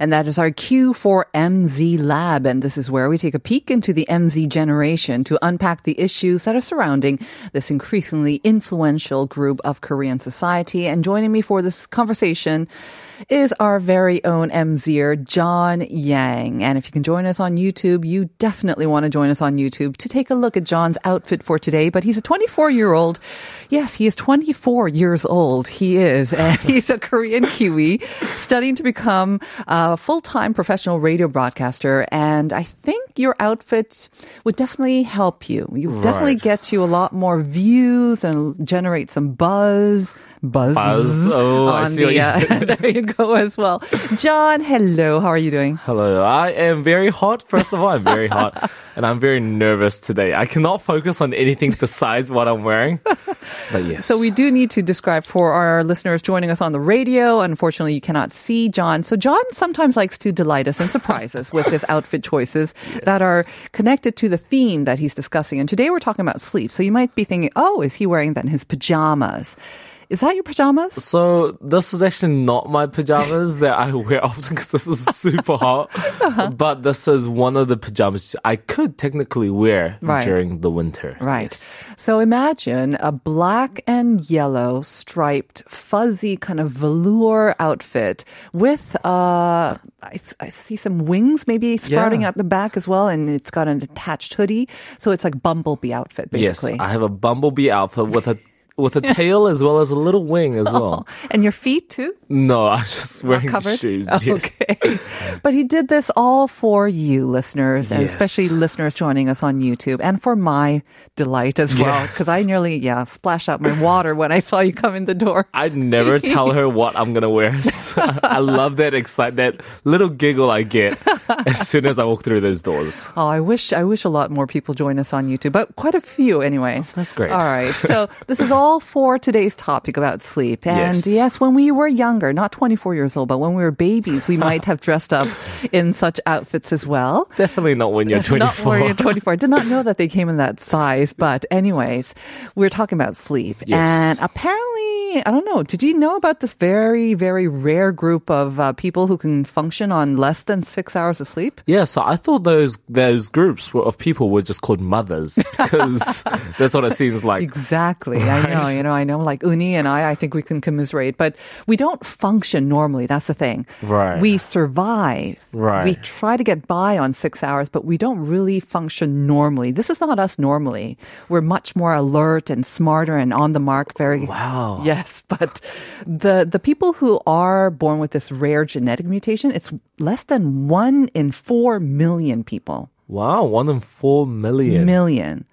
And that is our cue for MZ Lab. And this is where we take a peek into the MZ generation to unpack the issues that are surrounding this increasingly influential group of Korean society. And joining me for this conversation is our very own MZer, John Yang. And if you can join us on YouTube, you definitely want to join us on YouTube to take a look at John's outfit for today. But he's a 24 year old. Yes, he is 24 years old. He is. And he's a Korean Kiwi studying to become uh, a full time professional radio broadcaster. And I think your outfit would definitely help you. You would definitely get you a lot more views and generate some buzz. Buzz, Buzz. Oh, I see the, you uh, there you go as well. John, hello. How are you doing? Hello, I am very hot. First of all, I'm very hot and I'm very nervous today. I cannot focus on anything besides what I'm wearing. But yes. So we do need to describe for our listeners joining us on the radio. Unfortunately, you cannot see John. So John sometimes likes to delight us and surprise us with his outfit choices that are connected to the theme that he's discussing. And today we're talking about sleep. So you might be thinking, oh, is he wearing then his pajamas? Is that your pajamas? So this is actually not my pajamas that I wear often because this is super hot. Uh-huh. But this is one of the pajamas I could technically wear Right. during the winter. Right. So imagine a black and yellow striped fuzzy kind of velour outfit with uh I, I see some wings maybe sprouting Yeah. out the back as well and it's got an attached hoodie. So it's like bumblebee outfit basically. Yes, I have a bumblebee outfit with a with a tail as well as a little wing as well. Oh, and your feet too? No, I'm just wearing covered? shoes. Yes. Okay. but he did this all for you, listeners, and Yes. especially listeners joining us on YouTube, and for my delight as well, Yes. because I nearly, yeah, splashed out my water when I saw you come in the door. I'd never tell her what I'm gonna wear. So I love that excite that little giggle I get as soon as I walk through those doors. Oh, I wish I wish a lot more people join us on YouTube, but quite a few anyway. That's great. All right. So this is all for today's topic about sleep. And Yes. yes, when we were younger, not 24 years old, but when we were babies, we might have dressed up in such outfits as well. Definitely not when you're 24. Not when you're 24. I did not know that they came in that size, but anyways, we're talking about sleep. Yes. And apparently, I don't know, did you know about this very, very rare group of uh, people who can function on less than six hours of sleep? Yeah, so I thought those those groups were, of people were just called mothers because that's what it seems like. Exactly. I know, you know, I know like Uni and I, I think we can commiserate, but we don't function normally. That's the thing. Right. We survive. Right. We try to get by on six hours, but we don't really function normally. This is not us normally. We're much more alert and smarter and on the mark very. Wow. Yes. But the, the people who are born with this rare genetic mutation, it's less than one in four million people. Wow, one in four million. Million.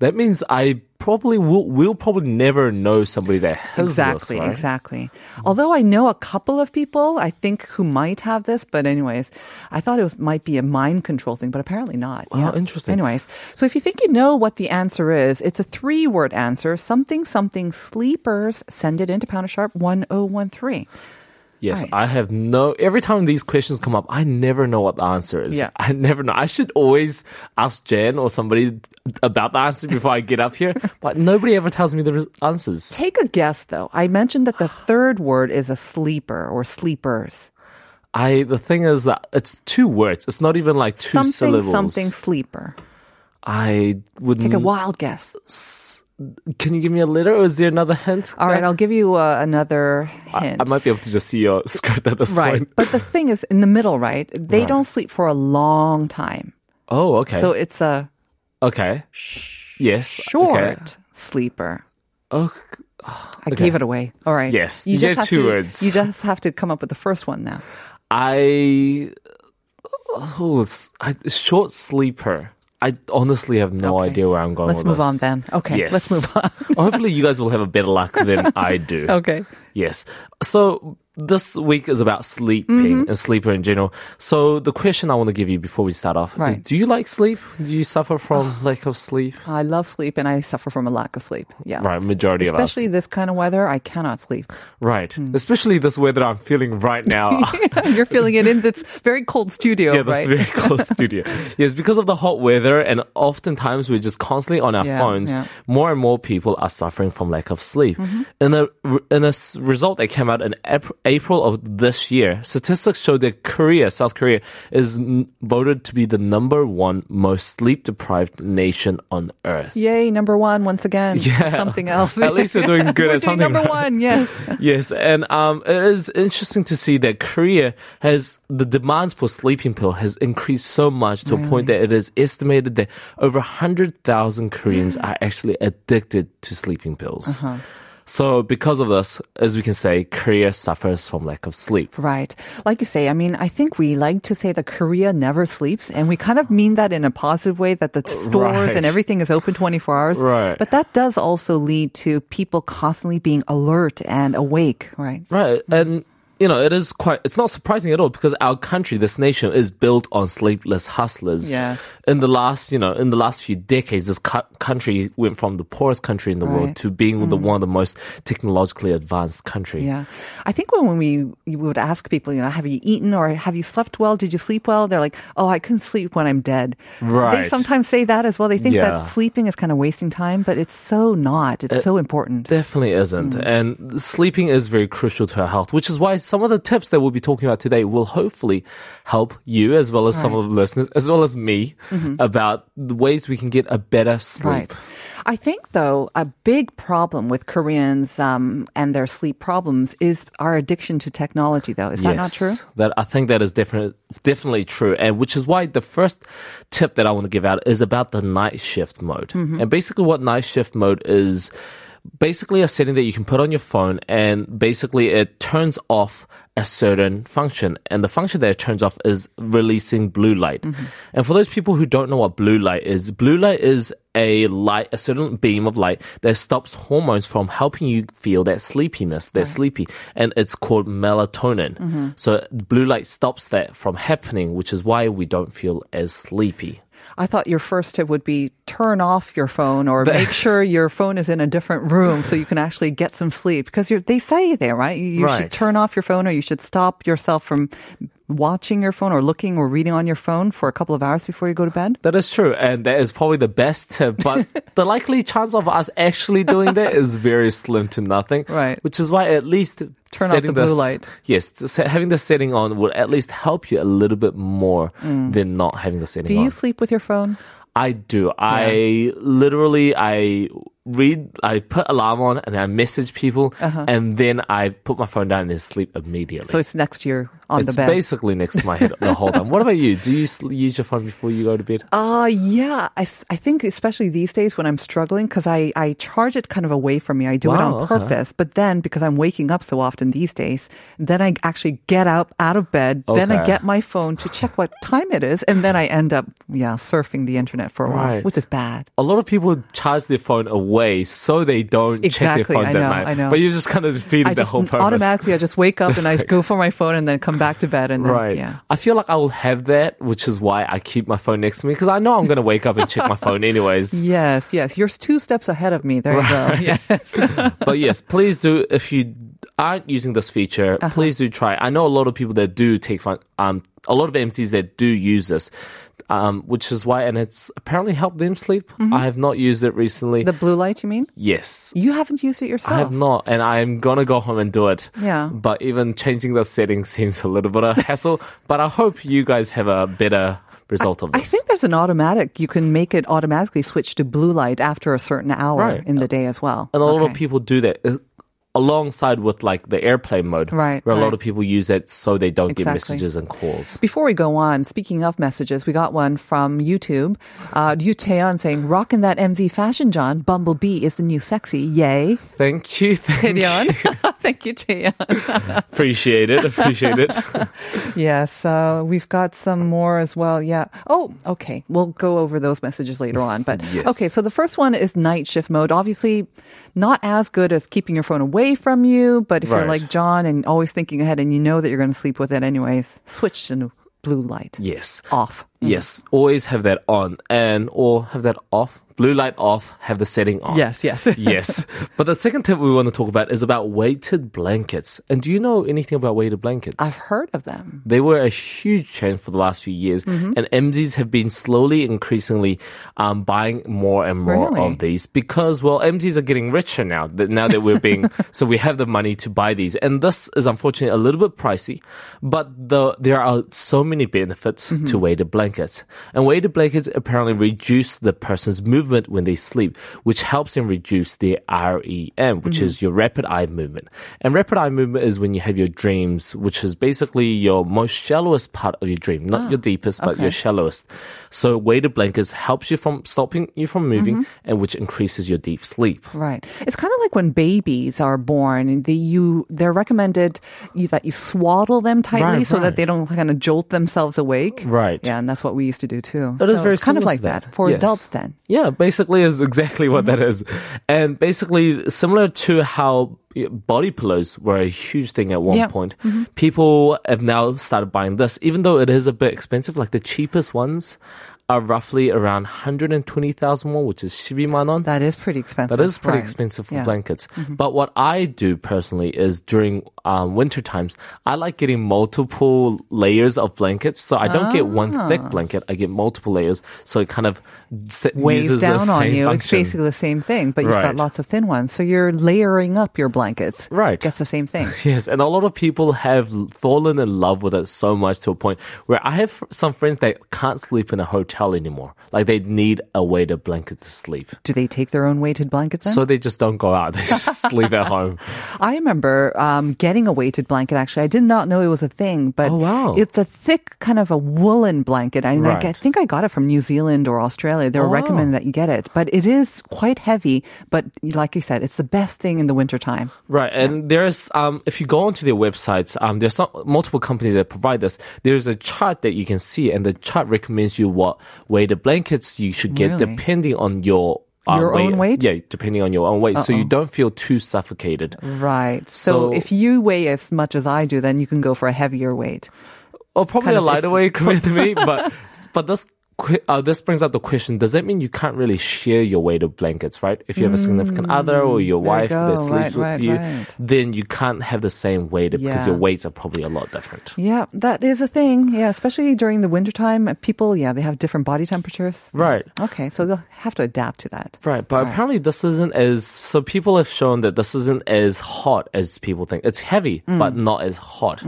that means I probably will will probably never know somebody that has Exactly, this, right? exactly. Although I know a couple of people, I think, who might have this, but anyways, I thought it was, might be a mind control thing, but apparently not. Wow, interesting. Anyways, so if you think you know what the answer is, it's a three word answer, something, something, sleepers, send it into Pounder Sharp 1013. Yes, Right. I have no. Every time these questions come up, I never know what the answer is. Yeah. I never know. I should always ask Jen or somebody about the answer before I get up here, but nobody ever tells me the answers. Take a guess though. I mentioned that the third word is a sleeper or sleepers. I the thing is that it's two words. It's not even like two something, syllables. something sleeper. I would Take a wild guess. Can you give me a letter, or is there another hint? All right, I'll give you uh, another hint. I might be able to just see your skirt at this Right. point. But the thing is, in the middle, right? They Right. don't sleep for a long time. Oh, okay. So it's a okay. Yes. short Okay. sleeper. Oh, I gave it away. All right. Yes, you get have two to, words. You just have to come up with the first one now. I oh, it's- I short sleeper. I honestly have no Okay. idea where I'm going. Let's with move this. on then. Okay, Yes. let's move on. Hopefully, you guys will have a better luck than I do. Okay. Yes. So this week is about sleeping Mm-hmm. and sleeper in general. So the question I want to give you before we start off is: Do you like sleep? Do you suffer from lack of sleep? I love sleep and I suffer from a lack of sleep. Yeah. Right, majority Especially of especially this kind of weather, I cannot sleep. Right, especially this weather I'm feeling right now. You're feeling it in this very cold studio, Yeah, this right? very cold studio. Yes, because of the hot weather, and oftentimes we're just constantly on our Yeah, phones. yeah. More and more people are suffering from lack of sleep. Mm-hmm. In a in a result that came out in Ap- April of this year, statistics show that Korea, South Korea, is n- voted to be the number one most sleep deprived nation on earth. Yay, number one once again. Yeah. Something else. At least we're doing good We're at doing something. number right. one, yes. Yes, and um, it is interesting to see that Korea has the demands for sleeping pill has increased so much to a point that it is estimated that over hundred thousand Koreans are actually addicted to sleeping pills. So, because of this, as we can say, Korea suffers from lack of sleep. Right. Like you say, I mean, I think we like to say that Korea never sleeps, and we kind of mean that in a positive way that the uh, stores and everything is open 24 hours. Right. But that does also lead to people constantly being alert and awake, right? Right, and you know, it is quite. It's not surprising at all because our country, this nation, is built on sleepless hustlers. Yes. In the last, you know, in the last few decades, this cu- country went from the poorest country in the world Right. Mm. to being the one of the most technologically advanced country. Yeah. I think when, we, we would ask people, you know, have you eaten or have you slept well? Did you sleep well? They're like, oh, I couldn't sleep when I'm dead. Right. They sometimes say that as well. They think Yeah. that sleeping is kind of wasting time, but it's so not. It's so important. Definitely isn't. Mm. And sleeping is very crucial to our health, which is why some of the tips that we'll be talking about today will hopefully help you as well as some of the listeners, as well as me, about the ways we can get a better sleep. Right. I think, though, a big problem with Koreans um, and their sleep problems is our addiction to technology, though. Is that not true? That I think that is definitely definitely true, and which is why the first tip that I want to give out is about the night shift mode. Mm-hmm. And basically, what night shift mode is. Basically, a setting that you can put on your phone, and basically, it turns off a certain function. And the function that it turns off is releasing blue light. Mm-hmm. And for those people who don't know what blue light is, blue light is a light, a certain beam of light that stops hormones from helping you feel that sleepiness, that sleepy. And it's called melatonin. Mm-hmm. So blue light stops that from happening, which is why we don't feel as sleepy. I thought your first tip would be turn off your phone or make sure your phone is in a different room so you can actually get some sleep. Because they say there, right? You, you Right. should turn off your phone or you should stop yourself from watching your phone or looking or reading on your phone for a couple of hours before you go to bed. That is true, and that is probably the best tip. But the likely chance of us actually doing that is very slim to nothing. Right. Which is why at least Turn off the blue this- light. Yes, having the setting on will at least help you a little bit more than not having the setting Mm. Do on. you sleep with your phone? I do. I literally I read I put alarm on and I message people and then I put my phone down and then sleep immediately. Uh-huh. So it's next to you on it's the bed. basically next to my head the whole time. What about you? Do you use your phone before you go to bed? Uh, yeah. I, I think especially these days when I'm struggling, because I, I charge it kind of away from me. I do it Wow, on okay. purpose. But then because I'm waking up so often these days, then I actually get up out of bed. Then I get my phone to check what time it is. And then I end up, yeah, surfing the internet for a while, which is bad. A lot of people charge their phone away so they don't check Exactly, their phones I at know, night. I know. But you're just kind of defeating I the whole purpose. automatically, I just wake up and I go for my phone and then come back to bed. And then, Right. yeah. I feel like I will have that, which is why I keep my phone next to me because I know I'm going to wake up and check my phone anyways. Yes, yes. You're two steps ahead of me. There you go. Yes. but yes, please do if you aren't using this feature, Uh-huh. please do try. I know a lot of people that do take fun. Um, a lot of MCs that do use this, um, which is why, and it's apparently helped them sleep. I have not used it recently. Mm-hmm. the blue light, you mean? yes. You haven't used it yourself. I have not, and I'm gonna go home and do it. Yeah. But even changing the settings seems a little bit of hassle. but I hope you guys have a better result of this. I think there's an automatic. You can make it automatically switch to blue light after a certain hour Right. in the day as well. and a lot of people do that. Alongside with like the airplane mode, Right, Where a lot of people use it so they don't get messages and calls. Before we go on, speaking of messages, we got one from YouTube. Uh, Yu Taeyeon saying, "Rocking that MZ fashion, John. Bumblebee is the new sexy. Yay, Thank you, thank you. Taeyeon. Thank you, Tia. appreciate it, appreciate it. yes, uh, we've got some more as well. Yeah. Oh, okay. We'll go over those messages later on. But Yes. okay, so the first one is night shift mode. Obviously, not as good as keeping your phone away from you. But if you're like John and always thinking ahead, and you know that you're going to sleep with it anyways, switch to blue light. yes, Off. Yes. Always have that on and or have that off. Blue light off. Have the setting on. Yes, yes. yes. But the second tip we want to talk about is about weighted blankets. And do you know anything about weighted blankets? I've heard of them. They were a huge trend for the last few years, Mm-hmm. and MZs have been slowly, increasingly um, buying more and more Really? of these because, well, MZs are getting richer now. That now that we're being, so we have the money to buy these, and this is unfortunately a little bit pricey, but the there are so many benefits Mm-hmm. to weighted blankets, and weighted blankets apparently reduce the person's movement when they sleep, which helps them reduce their REM, which Mm-hmm. is your rapid eye movement. And rapid eye movement is when you have your dreams, which is basically your most shallowest part of your dream, not your deepest, but your Ah, shallowest. So weighted blankets helps you from stopping you from moving, Mm-hmm. and which increases your deep sleep. Right. It's kind of like when babies are born they, you, they're recommended you, that you swaddle them tightly Right, so that they don't kind of jolt themselves awake. Right. Yeah, and that's what we used to do too. That is So very it's kind of like that. that, for Yes. adults then. Yeah, basically is exactly what that is. And basically similar to how body pillows were a huge thing at one point. People have now started buying this, even though it is a bit expensive. Like the cheapest ones are roughly around 120,000 won, which is 12만 won. That is pretty expensive. That is pretty right. expensive for Yeah. Mm-hmm. blankets. But what I do personally is during um, winter times, I like getting multiple layers of blankets. So I don't get one thick blanket. I get multiple layers. So it kind of Weighs uses the down on you. It's basically the same thing, but you've got lots of thin ones. So you're layering up your blankets. Right. Gets the same thing. Yes, and a lot of people have fallen in love with it so much to a point where I have some friends that can't sleep in a hotel anymore. Like they need a weighted blanket to sleep. Do they take their own weighted blanket then? So they just don't go out. They just sleep at home. I remember um, getting a weighted blanket. Actually, I did not know it was a thing, but Oh, wow. it's a thick kind of a woolen blanket. I, Right. I think I got it from New Zealand or Australia. They were Oh, wow. recommending that you get it, but it is quite heavy. But like you said, it's the best thing in the wintertime. Right, and there's um, if you go onto their websites, um, there's some, multiple companies that provide this. There's a chart that you can see, and the chart recommends you what weighted blankets you should get Really? depending on your Your um, own weight? Yeah, depending on your own weight, so you don't feel too suffocated. Right. So, So- if you weigh as much as I do, then you can go for a heavier weight. Or probably Kind a lighter weight compared to me, but but this uh, this brings up the question: Does that mean you can't really share your weighted blankets, right? If you have a significant other or your Mm, there you wife that sleeps Right, with right, you, right. then you can't have the same weight because your weights are probably a lot different. Yeah, that is a thing. Yeah, especially during the wintertime, people, yeah, they have different body temperatures. Right. Okay, so they'll have to adapt to that. Right, but apparently this isn't as so people have shown that this isn't as hot as people think. It's heavy, but not as hot.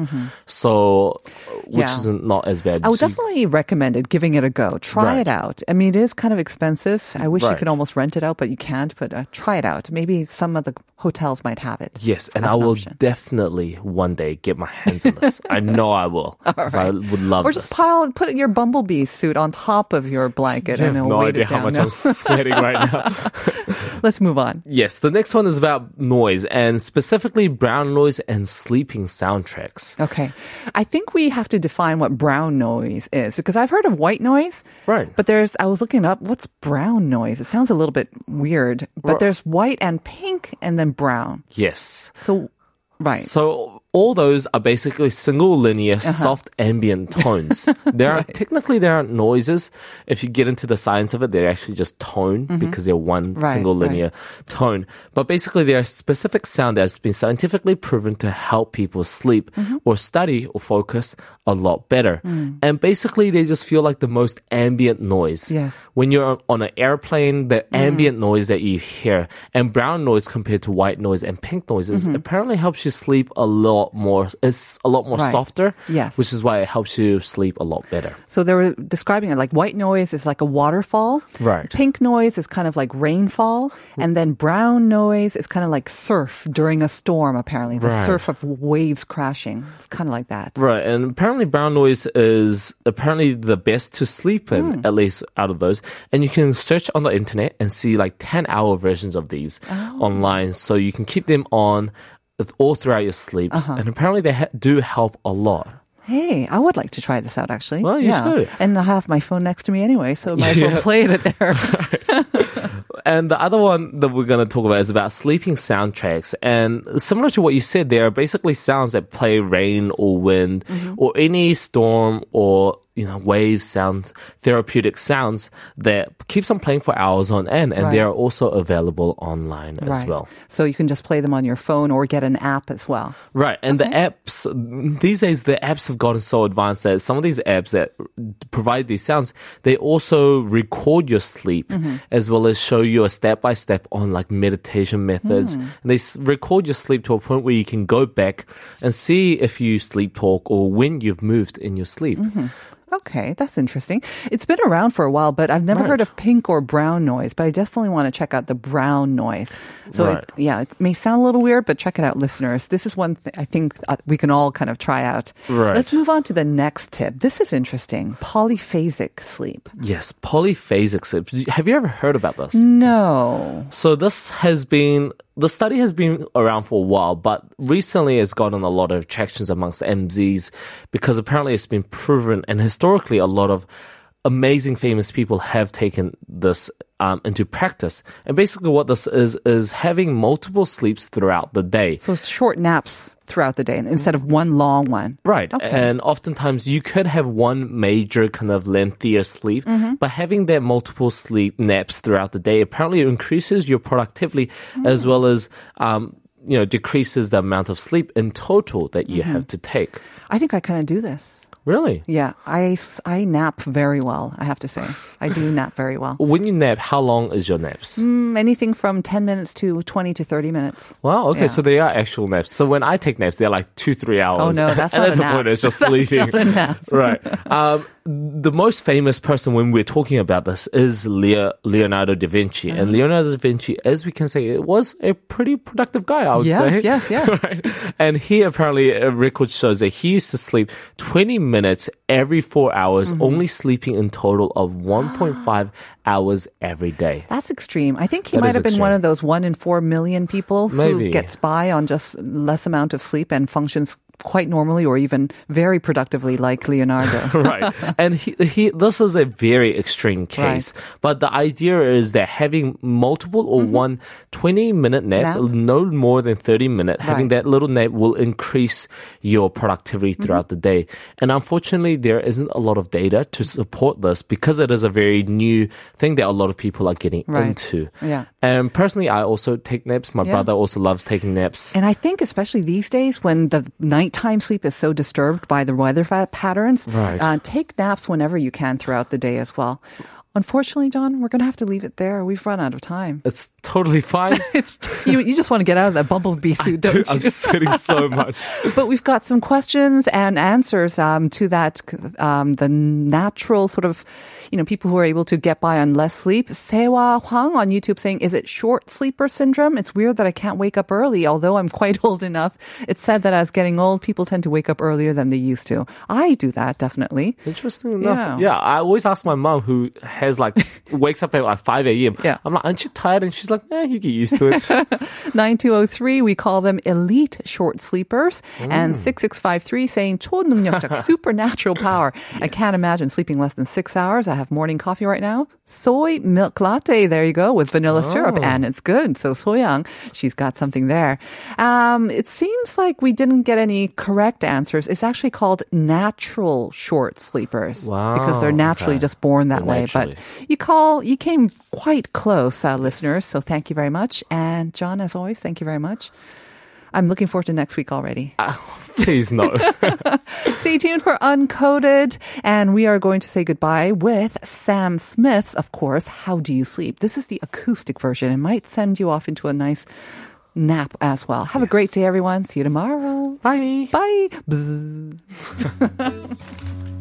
So which Mm. Mm-hmm. Yeah. isn't not as bad. I would So you- definitely recommend it, giving it a go. Try Right. it out. I mean, it is kind of expensive. I wish you could almost rent it out, but you can't. But uh, try it out. Maybe some of the hotels might have it. Yes, and I an will option. definitely one day get my hands on this. I know I will because I would love Or this. just pile, put your bumblebee suit on top of your blanket I and have it'll no weight idea it how much No. I'm sweating right now. Let's move on. yes, the next one is about noise and specifically brown noise and sleeping soundtracks. Okay. I think we have to define what brown noise is because I've heard of white noise. Right. But there's, I was looking up, what's brown noise? It sounds a little bit weird, but Right. there's white and pink and then brown. Yes. So, right. So all those are basically single linear soft ambient tones. There are technically there aren't noises. If you get into the science of it, they're actually just tone because they're one Mm-hmm. Right, single right. linear tone. But basically there are specific sound that's been scientifically proven to help people sleep Mm-hmm. or study or focus a lot better. Mm. And basically they just feel like the most ambient noise. Yes. When you're on an airplane, the Mm. ambient noise that you hear and brown noise compared to white noise and pink noises Mm-hmm. apparently helps you sleep a lot lot more. It's a lot more Right. softer. Yes. which is why it helps you sleep a lot better. So they were describing it like white noise is like a waterfall. Right. Pink noise is kind of like rainfall. And then brown noise is kind of like surf during a storm, apparently. The Right. surf of waves crashing. It's kind of like that. Right, and apparently brown noise is apparently the best to sleep in, Hmm. at least out of those. And you can search on the internet and see like 10 hour versions of these Oh. online. So you can keep them on all throughout your sleeps. Uh-huh. And apparently they ha- do help a lot. Hey, I would like to try this out actually. Well, you should. And I have my phone next to me anyway, so might as well play it there. And the other one that we're going to talk about is about sleeping soundtracks. And similar to what you said, they are basically sounds that play rain or wind Mm-hmm. or any storm or you know wave sound, therapeutic sounds that keeps on playing for hours on end. And they are also available online as right. well. So you can just play them on your phone or get an app as well. Right. And the apps, these days, the apps have gotten so advanced that some of these apps that provide these sounds, they also record your sleep mm-hmm. as well as show you a step by step on like meditation methods. Hmm. And they record your sleep to a point where you can go back and see if you sleep talk or when you've moved in your sleep. Mm-hmm. Okay, that's interesting. It's been around for a while, but I've never Right. heard of pink or brown noise. But I definitely want to check out the brown noise. So, Right. it, yeah, it may sound a little weird, but check it out, listeners. This is one thing I think uh, we can all kind of try out. Right. Let's move on to the next tip. This is interesting. Polyphasic sleep. Yes, polyphasic sleep. Have you ever heard about this? No. So this has been the study has been around for a while, but recently it's gotten a lot of attractions amongst MZs because apparently it's been proven and historically a lot of amazing famous people have taken this um, into practice. And basically what this is is having multiple sleeps throughout the day. So short naps throughout the day instead of one long one. Right. Okay. And oftentimes you could have one major kind of lengthier sleep, Mm-hmm. but having that multiple sleep naps throughout the day apparently increases your productivity Mm. as well as, um, you know, decreases the amount of sleep in total that you Mm-hmm. have to take. I think I kind of do this. Really? Yeah, I, I nap very well, I have to say. I do nap very well. When you nap, how long is your naps? Mm, anything from 10 minutes to 20 to 30 minutes. Wow, okay, Yeah. so they are actual naps. So when I take naps, they're like two, three hours. Oh, no, that's and not at a the nap. point, it's just That's sleeping. not a nap. right. Um, the most famous person when we're talking about this is Leo, Leonardo da Vinci. Uh-huh. And Leonardo da Vinci, as we can say, it was a pretty productive guy, I would Yes, say. yes, yes. right. And he apparently, a record shows that he used to sleep 20 minutes every four hours, Mm-hmm. only sleeping in total of 1.5 hours every day. That's extreme. I think he That might have been one of those one in four million people who Maybe. gets by on just less amount of sleep and functions quite normally or even very productively like Leonardo. right. And he, he, this is a very extreme case. But the idea is that having multiple or mm-hmm. one 20 minute nap, Nap. no more than 30 minute, having that little nap will increase your productivity mm-hmm. throughout the day. And unfortunately, there isn't a lot of data to support this because it is a very new thing that a lot of people are getting Right. into. Yeah. And personally, I also take naps. My Yeah. brother also loves taking naps. And I think especially these days when the nighttime sleep is so disturbed by the weather patterns, Right. uh, take naps whenever you can throughout the day as well. Unfortunately, John, we're going to have to leave it there. We've run out of time. It's totally fine. It's you, you just want to get out of that bumblebee suit, don't you? I'm sweating so much. but we've got some questions and answers um, to that, um, the natural sort of, you know, people who are able to get by on less sleep. Sewa Huang on YouTube saying, is it short sleeper syndrome? It's weird that I can't wake up early, although I'm quite old enough. It's said that as getting old, people tend to wake up earlier than they used to. I do that, definitely. Interesting enough. Yeah. Yeah. I always ask my mom who has like wakes up at like five a.m. Yeah. I'm like, aren't you tired? And she's like, eh, you get used to it. 9203, we call them elite short sleepers. And Mm. 6653 saying 초능력자, supernatural power. I can't imagine sleeping less than six hours. I have morning coffee right now. Soy milk latte. There you go with vanilla syrup. Oh. And it's good. So Soyoung, she's got something there. Um, it seems like we didn't get any correct answers. It's actually called natural short sleepers. Because they're Wow, naturally okay. just born that They're way. naturally. But you call, you came quite close, uh, listeners. So thank you very much. And John, as always, thank you very much. I'm looking forward to next week already. Please no. Stay tuned for Uncoded. And we are going to say goodbye with Sam Smith, of course. How do you sleep? This is the acoustic version. It might send you off into a nice nap as well. Have a great day, everyone. See you tomorrow. Bye. Bye.